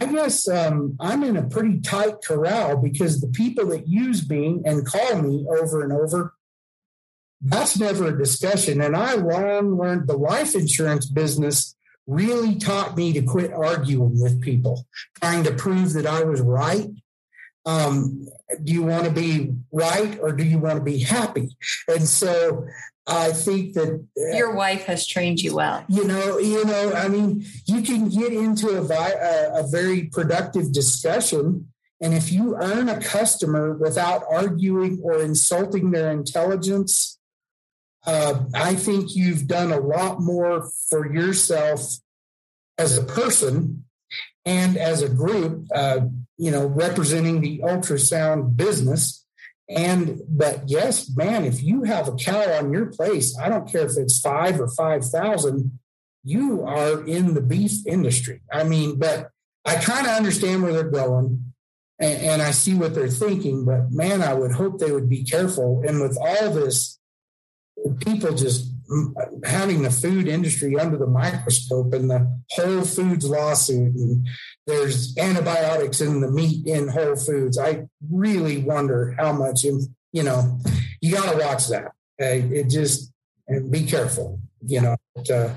I guess um, I'm in a pretty tight corral because the people that use me and call me over and over, that's never a discussion. And I long learned the life insurance business really taught me to quit arguing with people, trying to prove that I was right. Um, do you want to be right or do you want to be happy? And so I think that uh, your wife has trained you well. You know, you know. I mean, you can get into a, a, a very productive discussion, and if you earn a customer without arguing or insulting their intelligence, uh, I think you've done a lot more for yourself as a person and as a group. Uh, you know, representing the ultrasound business and but yes, man, if you have a cow on your place, I don't care if it's five or five thousand, you are in the beef industry. I mean, but I kind of understand where they're going and, and, I see what they're thinking, but man, I would hope they would be careful. And with all this, people just having the food industry under the microscope and the Whole Foods lawsuit and there's antibiotics in the meat in Whole Foods. I really wonder how much, you know, you got to watch that. it just, and be careful, you know, uh,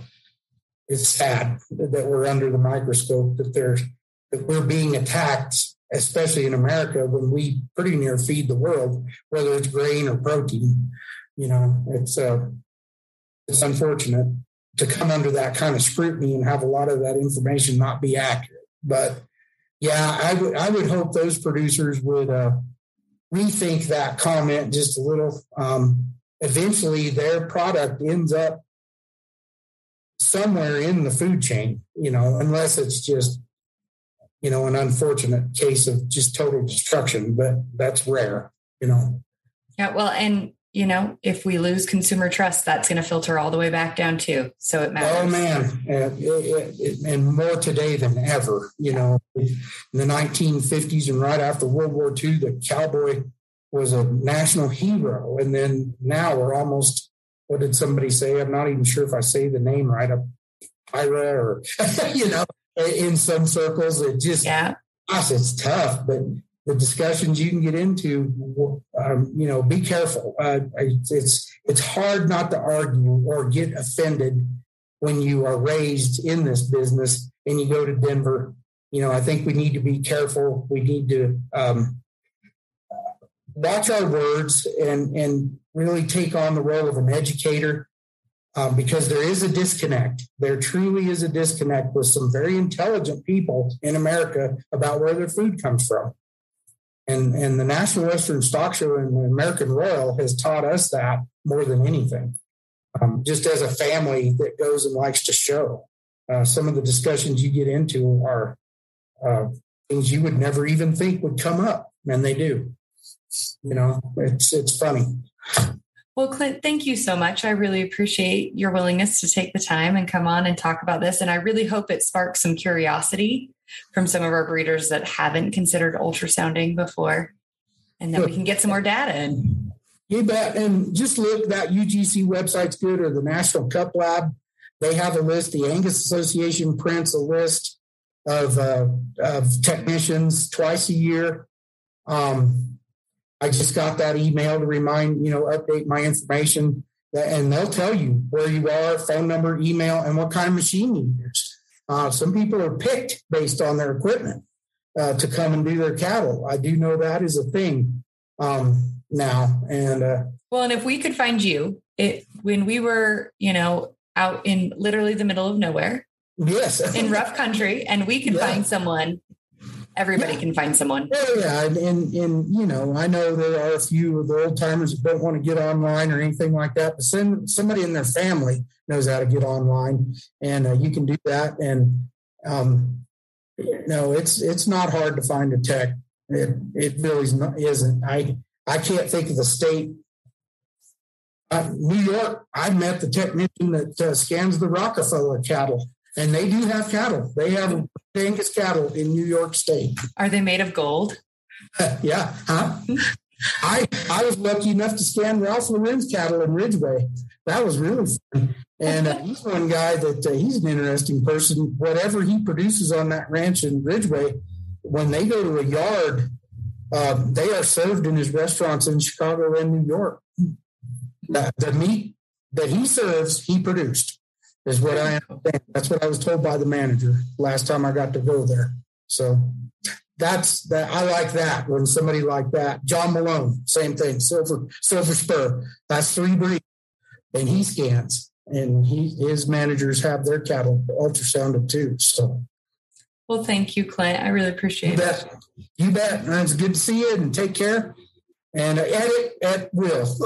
it's sad that we're under the microscope, that there's, that we're being attacked, especially in America when we pretty near feed the world, whether it's grain or protein. You know, it's, uh, it's unfortunate to come under that kind of scrutiny and have a lot of that information not be accurate. But yeah, I would I would hope those producers would uh, rethink that comment just a little. Um, eventually, their product ends up somewhere in the food chain, you know, unless it's just you know an unfortunate case of just total destruction, but that's rare, you know. Yeah, well, and you know, if we lose consumer trust, that's going to filter all the way back down too. So it matters. Oh man, and, and more today than ever. You know, in the 1950s and right after World War II, the cowboy was a national hero, and then now we're almost. What did somebody say? I'm not even sure if I say the name right. A pyra, or you know, in some circles, it just yeah. Gosh, it's tough, but the discussions you can get into, um, you know, be careful. Uh, it's it's hard not to argue or get offended when you are raised in this business and you go to Denver. You know, I think we need to be careful. We need to um, watch our words and and really take on the role of an educator um, because there is a disconnect. There truly is a disconnect with some very intelligent people in America about where their food comes from. And, and the National Western Stock Show and the American Royal has taught us that more than anything. Um, just as a family that goes and likes to show, uh, some of the discussions you get into are uh, things you would never even think would come up, and they do. You know, it's it's funny. Well, Clint, thank you so much. I really appreciate your willingness to take the time and come on and talk about this. And I really hope it sparks some curiosity from some of our breeders that haven't considered ultrasounding before and that we can get some more data in. You bet. And just look, that UGC website's good or the National CUP Lab. They have a list. The Angus Association prints a list of, uh, of technicians twice a year. Um, I just got that email to remind, you know, update my information. And they'll tell you where you are, phone number, email, and what kind of machine you use. Uh, some people are picked based on their equipment uh, to come and do their cattle. I do know that is a thing um, now. And uh, well, and if we could find you, it when we were, you know, out in literally the middle of nowhere, yes, in rough country, and we could yeah. find someone everybody yeah. can find someone. Oh, yeah, and, and, and you know, I know there are a few of the old timers that don't want to get online or anything like that, but send somebody in their family knows how to get online, and uh, you can do that. And um, no, it's it's not hard to find a tech. It it really isn't. I I can't think of the state. Uh, New York, I met the technician that uh, scans the Rockefeller cattle and they do have cattle. They have Angus cattle in New York State. Are they made of gold? yeah. Huh? I I was lucky enough to scan Ralph Lauren's cattle in Ridgway. That was really fun. And uh, he's one guy that uh, he's an interesting person. Whatever he produces on that ranch in Ridgway, when they go to a yard, uh, they are served in his restaurants in Chicago and New York. the meat that he serves, he produced, is what I understand. That's what I was told by the manager last time I got to go there. So that's that. I like that when somebody like that. John Malone, same thing. Silver Silver Spur. That's three breeds, and he scans, and he his managers have their cattle ultrasounded too. So well, thank you, Clint. I really appreciate you bet. it. You bet. It's good to see you and take care. And edit at will.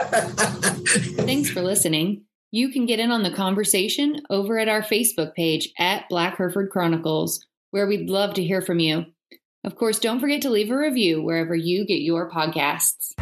Thanks for listening. You can get in on the conversation over at our Facebook page at Black Hereford Chronicles, where we'd love to hear from you. Of course, don't forget to leave a review wherever you get your podcasts.